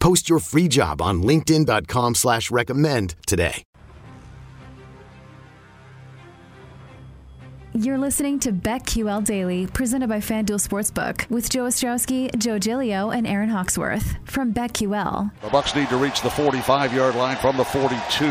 Post your free job on LinkedIn.com slash recommend today. You're listening to BetQL Daily, presented by FanDuel Sportsbook, with Joe Ostrowski, Joe Giglio, and Aaron Hawksworth from BetQL. The Bucks need to reach the 45-yard line from the 42.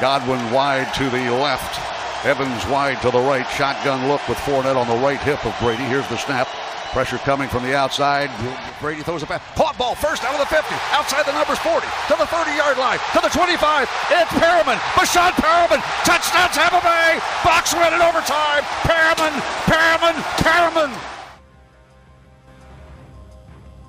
Godwin wide to the left. Evans wide to the right. Shotgun look with Fournette on the right hip of Brady. Here's the snap. Pressure coming from the outside. Brady throws it back. Caught ball first out of the 50. Outside the numbers 40. To the 30 yard line. To the 25. It's Perriman. Breshad Perriman. Touchdown Tampa Bay. Bucks win in overtime. Perriman. Perriman. Perriman.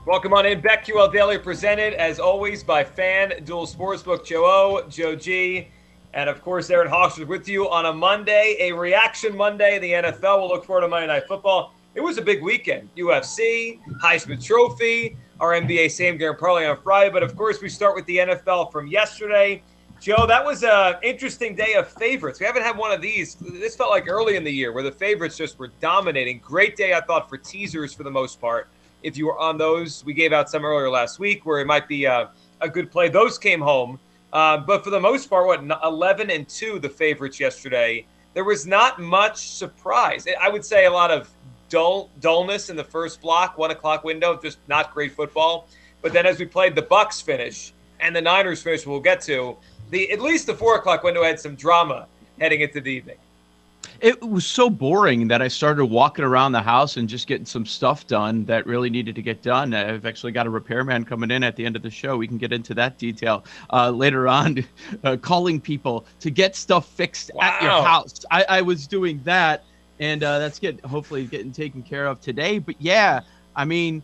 Welcome on in. BetQL Daily presented, as always, by FanDuel Sportsbook. Joe O, Joe G, and of course, Aaron Hawks with you on a Monday, a reaction Monday. The NFL will look forward to Monday Night Football it was a big weekend. UFC, Heisman Trophy, our NBA same game parlay on Friday. But of course, we start with the NFL from yesterday. Joe, that was an interesting day of favorites. We haven't had one of these. This felt like early in the year where the favorites just were dominating. Great day, I thought, for teasers for the most part. If you were on those, we gave out some earlier last week where it might be a, a good play. Those came home. Uh, but for the most part, what, 11 and 2, the favorites yesterday. There was not much surprise. I would say a lot of dull dullness in the first block, one o'clock window, just not great football. But then as we played the Bucks finish and the Niners finish, we'll get to the at least the four o'clock window had some drama heading into the evening. It was so boring that I started walking around the house and just getting some stuff done that really needed to get done. I've actually got a repairman coming in at the end of the show. We can get into that detail uh, later on. Uh, calling people to get stuff fixed wow. at your house. I, I was doing that and uh, that's get hopefully getting taken care of today. But yeah, I mean,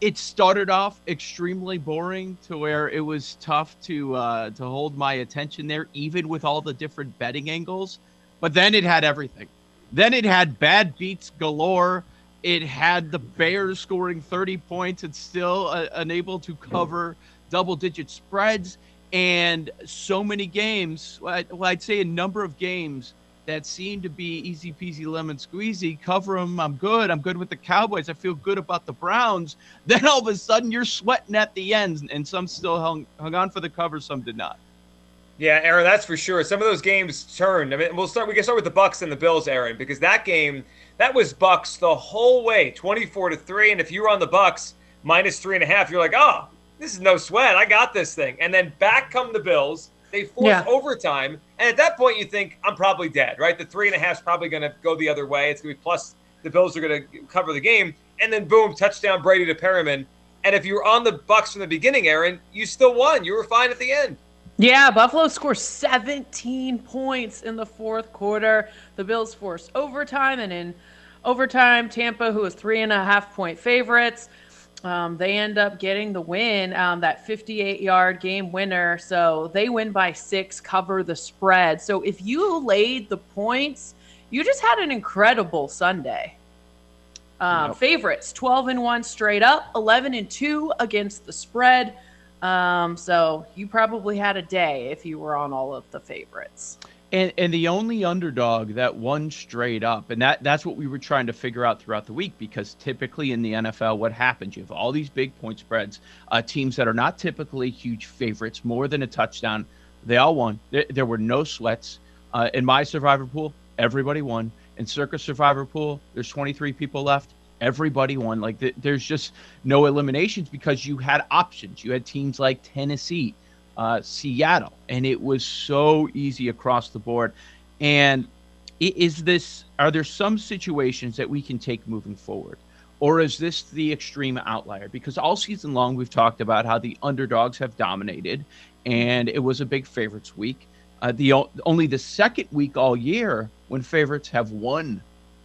it started off extremely boring to where it was tough to uh, to hold my attention there, even with all the different betting angles. But then it had everything. Then it had bad beats galore. It had the Bears scoring 30 points and still uh, unable to cover double digit spreads. And so many games, well, I'd say a number of games that seem to be easy peasy lemon squeezy. Cover them. I'm good. I'm good with the Cowboys. I feel good about the Browns. Then all of a sudden you're sweating at the ends, and some still hung, hung on for the cover, some did not. Yeah, Aaron, that's for sure. Some of those games turned. I mean, we'll start. We can start with the Bucks and the Bills, Aaron, because that game that was Bucks the whole way, twenty-four to three. And if you were on the Bucks minus three and a half, you're like, oh, this is no sweat. I got this thing. And then back come the Bills they force yeah. overtime, and at that point, you think I'm probably dead, right? The three and a half is probably going to go the other way. It's going to be plus the Bills are going to cover the game, and then boom, touchdown Brady to Perriman. And if you were on the Bucks from the beginning, Aaron, you still won. You were fine at the end. Yeah, Buffalo scores 17 points in the fourth quarter. The Bills force overtime, and in overtime, Tampa, who was three and a half point favorites, um, they end up getting the win, um, that 58 yard game winner. So they win by six, cover the spread. So if you laid the points, you just had an incredible Sunday. Um, yep. Favorites 12 and 1 straight up, 11 and 2 against the spread. Um, so you probably had a day if you were on all of the favorites. And and the only underdog that won straight up, and that that's what we were trying to figure out throughout the week because typically in the NFL, what happens? You have all these big point spreads, uh, teams that are not typically huge favorites, more than a touchdown. They all won. There, there were no sweats uh, in my survivor pool. Everybody won. In Circus Survivor pool, there's 23 people left. Everybody won. Like th- there's just no eliminations because you had options. You had teams like Tennessee uh, Seattle, and it was so easy across the board. And is this? Are there some situations that we can take moving forward? Or is this the extreme outlier? Because all season long, we've talked about how the underdogs have dominated, and it was a big favorites week. Uh, the only the second week all year when favorites have won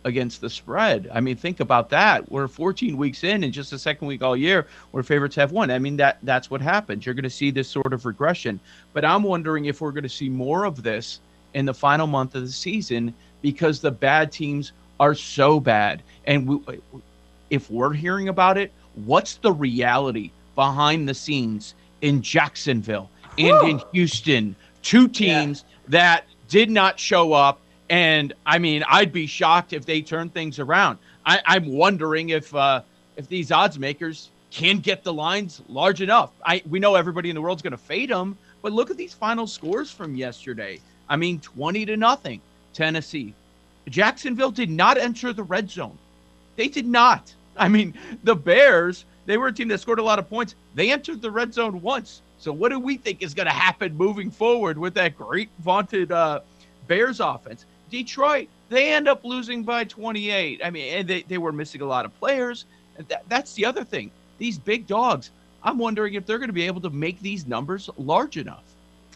against the spread. I mean, think about that. We're 14 weeks in, and just the second week all year where favorites have won. I mean, that that's what happens. You're going to see this sort of regression. But I'm wondering if we're going to see more of this in the final month of the season because the bad teams are so bad, and we, if we're hearing about it, what's the reality behind the scenes in Jacksonville and in Houston? Two teams yeah. that did not show up. And I mean, I'd be shocked if they turn things around. I, am wondering if uh, if these odds makers can get the lines large enough. I we know everybody in the world's going to fade them, but look at these final scores from yesterday. I mean, 20 to nothing, Tennessee. Jacksonville did not enter the red zone. They did not. I mean, the Bears, they were a team that scored a lot of points. They entered the red zone once. So what do we think is going to happen moving forward with that great vaunted uh, Bears offense? Detroit, they end up losing by 28. I mean, and they, they were missing a lot of players. That, that's the other thing. These big dogs, I'm wondering if they're going to be able to make these numbers large enough.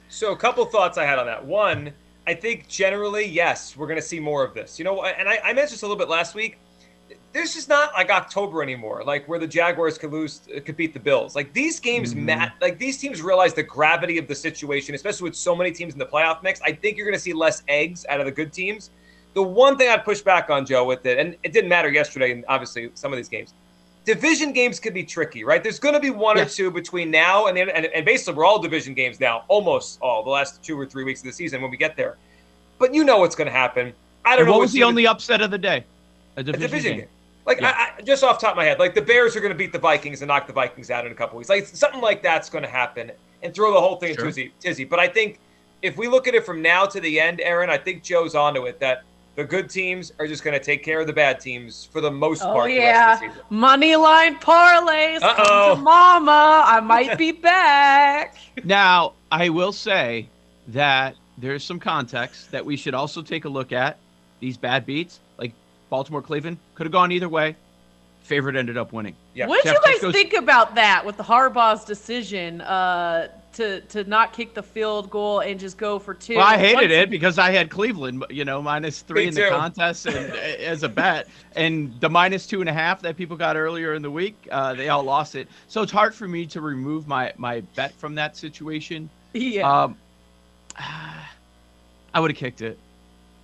So a couple thoughts I had on that. One, I think generally, yes, we're going to see more of this. You know, and I, I mentioned this a little bit last week this is not like October anymore, like where the Jaguars could lose, could beat the Bills. Like these games, mm-hmm. Matt, like these teams realize the gravity of the situation, especially with so many teams in the playoff mix. I think you're going to see less eggs out of the good teams. The one thing I'd push back on Joe with it, and it didn't matter yesterday, and obviously some of these games, division games could be tricky, right? There's going to be one yes. or two between now and, and and basically we're all division games now, almost all the last two or three weeks of the season when we get there. But you know what's going to happen. I don't and know. What was the only upset of the day? A division, a division game. game. Like yeah. I, I, just off top of my head, like the Bears are going to beat the Vikings and knock the Vikings out in a couple weeks. Like something like that's going to happen and throw the whole thing sure. into tizzy. But I think if we look at it from now to the end, Aaron, I think Joe's onto it that the good teams are just going to take care of the bad teams for the most oh, part. Oh yeah, money line parlays. Uh-oh. mama, I might be back. Now I will say that there's some context that we should also take a look at. These bad beats, like Baltimore Cleveland could have gone either way. Favorite ended up winning. Yeah. What did you guys think about that with the Harbaugh's decision uh, to to not kick the field goal and just go for two? Well, I hated Once it because I had Cleveland, you know, minus three Me in the contest and, as a bet, and the minus two and a half that people got earlier in the week, uh, they all lost it. So it's hard for me to remove my my bet from that situation. Yeah. Um, I would have kicked it,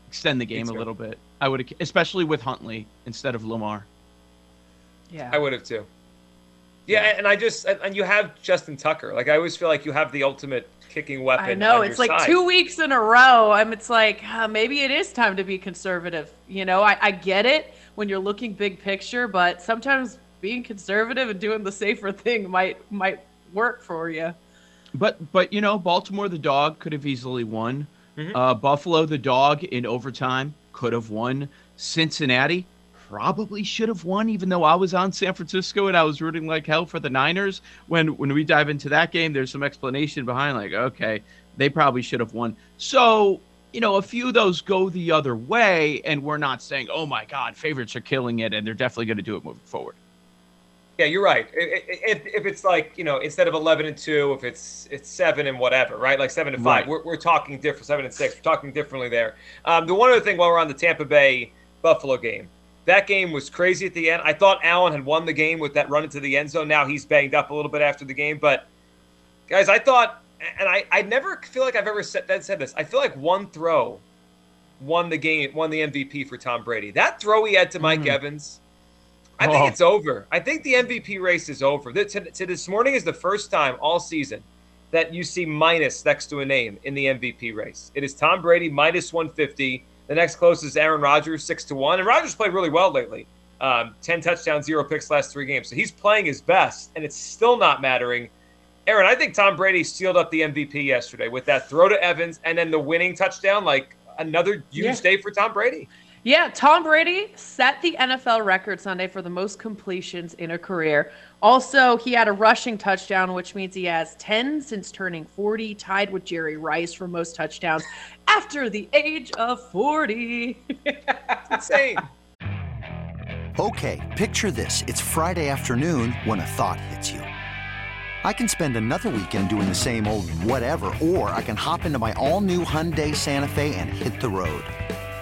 extend the game a little bit. I would, especially with Huntley instead of Lamar. Yeah, I would have too. Yeah, yeah, and I just and you have Justin Tucker. Like I always feel like you have the ultimate kicking weapon. I know it's like side. two weeks in a row. I'm. It's like uh, maybe it is time to be conservative. You know, I, I get it when you're looking big picture, but sometimes being conservative and doing the safer thing might might work for you. But but you know, Baltimore the dog could have easily won. Mm-hmm. Uh, Buffalo the dog in overtime could have won. Cincinnati probably should have won, even though I was on San Francisco and I was rooting like hell for the Niners. When when we dive into that game, there's some explanation behind like, okay, they probably should have won. So you know, a few of those go the other way, and we're not saying, oh my God, favorites are killing it, and they're definitely going to do it moving forward. Yeah, you're right. If, if it's like you know, instead of eleven and two, if it's it's seven and whatever, right? Like seven and five, right. we're, we're talking different. Seven and six, we're talking differently there. Um, the one other thing while we're on the Tampa Bay Buffalo game, that game was crazy at the end. I thought Allen had won the game with that run into the end zone. Now he's banged up a little bit after the game, but guys, I thought, and I I never feel like I've ever said said this. I feel like one throw won the game, won the MVP for Tom Brady. That throw he had to Mike mm. Evans I think oh. it's over. I think the MVP race is over. To, to this morning is the first time all season that you see minus next to a name in the MVP race. It is Tom Brady minus 150. The next closest is Aaron Rodgers, six to one. And Rodgers played really well lately. Um, 10 touchdowns, zero picks last three games. So he's playing his best, and it's still not mattering. Aaron, I think Tom Brady sealed up the MVP yesterday with that throw to Evans and then the winning touchdown. Like another huge yeah. day for Tom Brady. Yeah, Tom Brady set the NFL record Sunday for the most completions in a career. Also, he had a rushing touchdown, which means he has 10 since turning 40, tied with Jerry Rice for most touchdowns after the age of 40. insane. Okay, picture this. It's Friday afternoon when a thought hits you. I can spend another weekend doing the same old whatever, or I can hop into my all new Hyundai Santa Fe and hit the road.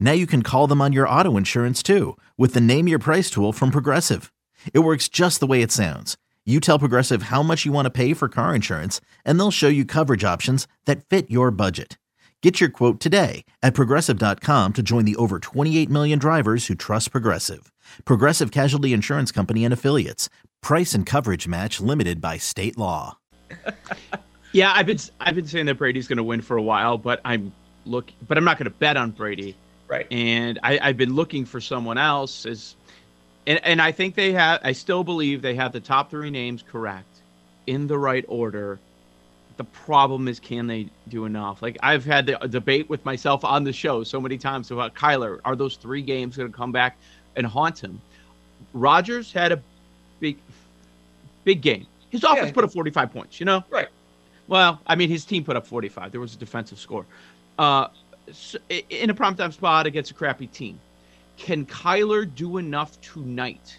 Now you can call them on your auto insurance too with the Name Your Price tool from Progressive. It works just the way it sounds. You tell Progressive how much you want to pay for car insurance, and they'll show you coverage options that fit your budget. Get your quote today at progressive.com to join the over 28 million drivers who trust Progressive. Progressive Casualty Insurance Company and Affiliates. Price and coverage match limited by state law. yeah, I've been I've been saying that Brady's going to win for a while, but I'm look but I'm not going to bet on Brady. Right. And I, I've been looking for someone else as and, and I think they have I still believe they have the top three names correct in the right order. The problem is can they do enough? Like I've had the debate with myself on the show so many times about Kyler. Are those three games going to come back and haunt him? Rodgers had a big big game. His offense yeah. put up 45 points, you know? Right. Well, I mean, his team put up 45. There was a defensive score. Uh, in a prime time spot against a crappy team. Can Kyler do enough tonight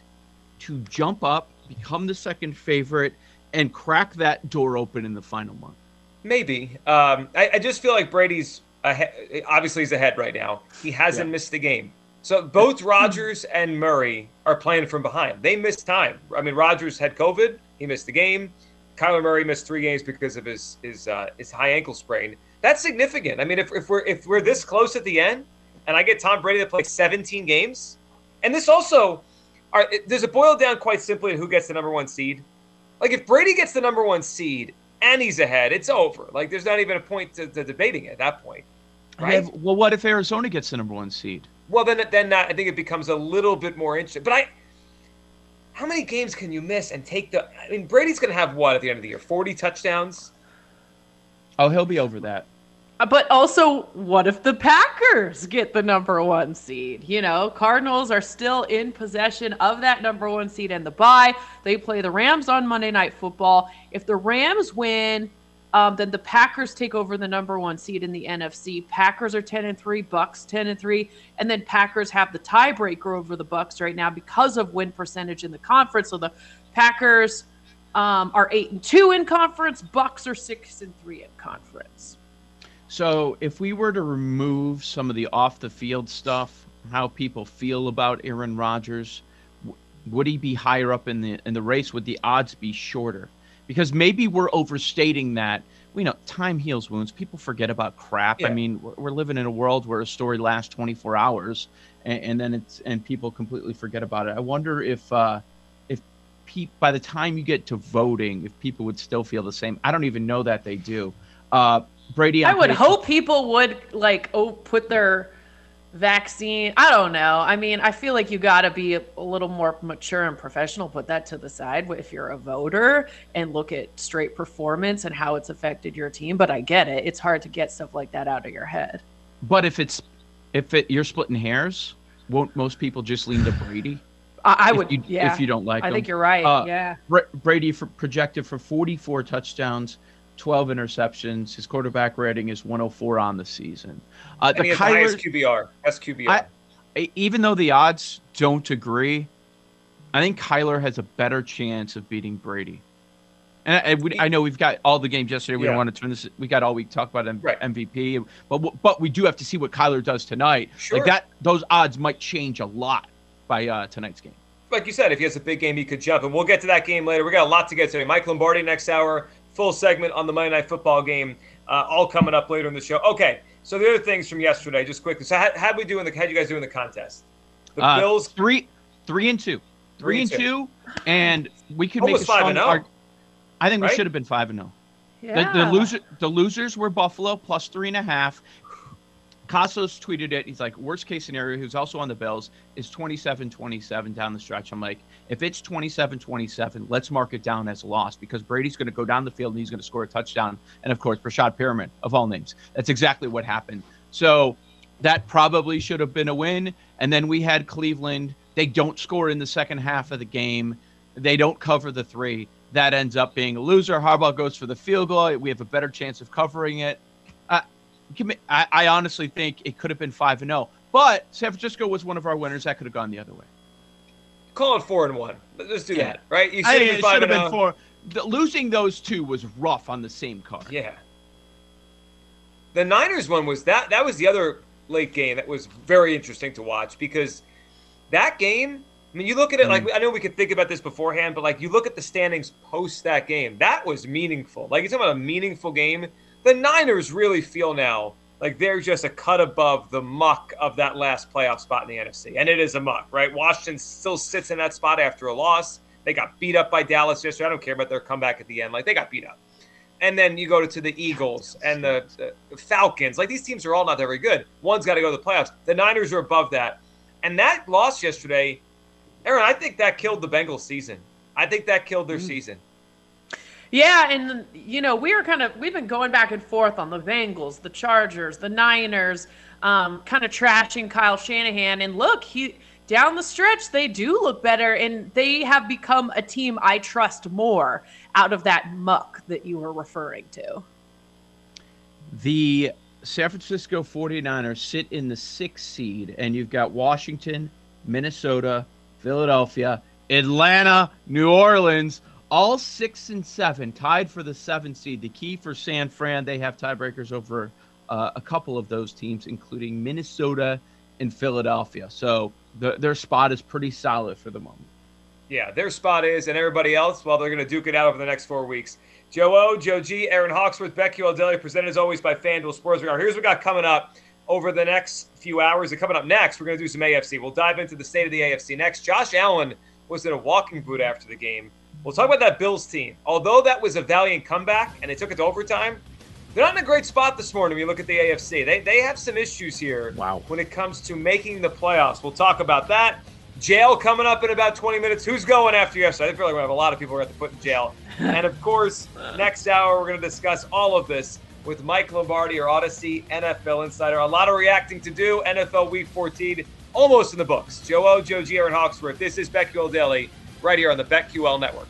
to jump up, become the second favorite, and crack that door open in the final month? Maybe. Um, I, I, just feel like Brady's ahead, obviously he's ahead right now. He hasn't yeah. missed the game. So both Rodgers and Murray are playing from behind. They missed time. I mean, Rodgers had COVID. He missed the game. Kyler Murray missed three games because of his his uh, his high ankle sprain. That's significant. I mean, if, if we're if we're this close at the end, and I get Tom Brady to play 17 games, and this also, are, does it boil down quite simply to who gets the number one seed? Like if Brady gets the number one seed and he's ahead, it's over. Like there's not even a point to, to debating it at that point, right? Yeah, well, what if Arizona gets the number one seed? Well, then then I think it becomes a little bit more interesting. But I, how many games can you miss and take the? I mean, Brady's going to have what at the end of the year? 40 touchdowns. Oh, he'll be over that. Uh, but also, what if the Packers get the number one seed? You know, Cardinals are still in possession of that number one seed and the bye. They play the Rams on Monday Night Football. If the Rams win, um, then the Packers take over the number one seed in the NFC. Packers are ten and three, Bucks ten and three, and then Packers have the tiebreaker over the Bucks right now because of win percentage in the conference. So the Packers um, are eight and two in conference. Bucks are six and three in conference. So if we were to remove some of the off the field stuff, how people feel about Aaron Rodgers, would he be higher up in the in the race? Would the odds be shorter? Because maybe we're overstating that. We know time heals wounds. People forget about crap. Yeah. I mean, we're, we're, living in a world where a story lasts 24 hours, and, and, then it's and people completely forget about it. I wonder if uh, pe- by the time you get to voting, if people would still feel the same. I don't even know that they do. Uh, Brady, I would hope people would like oh put their vaccine. I don't know. I mean, I feel like you got to be a, a, little more mature and professional. Put that to the side if you're a voter and look at straight performance and how it's affected your team. But I get it. It's hard to get stuff like that out of your head. But if it's if it, you're splitting hairs, won't most people just lean to Brady? I, I would, you, yeah. If you don't like, it. I him. think you're right. Uh, yeah. Brady for, projected for 44 touchdowns, 12 interceptions. His quarterback rating is 104 on the season. Uh, and the, he has Kyler, the highest QBR. SQBR. I, even though the odds don't agree, I think Kyler has a better chance of beating Brady. And I, we, I, know we've got all the games yesterday. We yeah. don't want to turn this. We got all week to talk about M- right. MVP, but but we do have to see what Kyler does tonight. Sure. Like that, those odds might change a lot by uh, tonight's game. Like you said, if he has a big game, he could jump, and we'll get to that game later. We got a lot to get to. Mike Lombardi next hour, full segment on the Monday Night Football game, uh, all coming up later in the show. Okay, so the other things from yesterday, just quickly. So how would we do in the? How you guys do in the contest? The uh, Bills three, three and two. Three and two, and we could Almost make a five strong and oh. arg- I think we Right? should have been five and zero. Yeah. The, the loser, the losers were Buffalo plus three and a half. Costos tweeted it. He's like, worst case scenario, who's also on the Bills, is 27 27 down the stretch. I'm like, if it's 27 27, let's mark it down as a loss because Brady's going to go down the field and he's going to score a touchdown. And of course, Rashad Perriman, of all names. That's exactly what happened. So that probably should have been a win. And then we had Cleveland. They don't score in the second half of the game, they don't cover the three. That ends up being a loser. Harbaugh goes for the field goal. We have a better chance of covering it. I, I honestly think it could have been five and zero, but San Francisco was one of our winners. That could have gone the other way. Call it four and one. Let's do Yeah. that, right? You should have been five should have been oh. four. The, losing those two was rough on the same card. Yeah. The Niners one was that that was the other late game that was very interesting to watch because that game, I mean you look at it like Mm. I know we could think about this beforehand, but like you look at the standings post that game, that was meaningful. Like you're talking about a meaningful game. The Niners really feel now like they're just a cut above the muck of that last playoff spot in the NFC. And it is a muck, right? Washington still sits in that spot after a loss. They got beat up by Dallas yesterday. I don't care about their comeback at the end. Like they got beat up. And then you go to, to the Eagles and the, the Falcons. Like these teams are all not that very good. One's got to go to the playoffs. The Niners are above that. And that loss yesterday, Aaron, I think that killed the Bengals season. I think that killed their mm. season. Yeah, and you know we were kind of we've been going back and forth on the Bengals, the Chargers, the Niners, um, kind of trashing Kyle Shanahan. And look, he down the stretch they do look better, and they have become a team I trust more out of that muck that you were referring to. The San Francisco 49ers sit in the sixth seed, and you've got Washington, Minnesota, Philadelphia, Atlanta, New Orleans, all six and seven, tied for the seventh seed. The key for San Fran, they have tiebreakers over uh, a couple of those teams, including Minnesota and Philadelphia. So the, their spot is pretty solid for the moment. Yeah, their spot is, and everybody else, well, they're going to duke it out over the next four weeks. Joe O, Joe G, Aaron Hawksworth, BetQL Daily, presented as always by FanDuel Sports Radar. Here's what we got coming up over the next few hours. And coming up next, we're going to do some AFC. We'll dive into the state of the AFC next. Josh Allen was in a walking boot after the game. We'll talk about that Bills team. Although that was a valiant comeback and they took it to overtime, they're not in a great spot this morning when you look at the AFC. They, they have some issues here Wow. when it comes to making the playoffs. We'll talk about that. Jail coming up in about 20 minutes. Who's going after yesterday? I feel like we have a lot of people we're going to have to put in jail. and of course, next hour, we're going to discuss all of this with Mike Lombardi, our Audacy NFL insider. A lot of reacting to do. NFL Week 14 almost in the books. Joe O, Joe G, Aaron Hawksworth. This is BetQL Daily right here on the BetQL Network.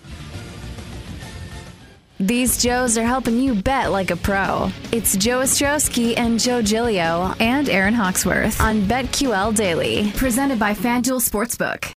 These Joes are helping you bet like a pro. It's Joe Ostrowski and Joe Giglio and Aaron Hawksworth on BetQL Daily, presented by FanDuel Sportsbook.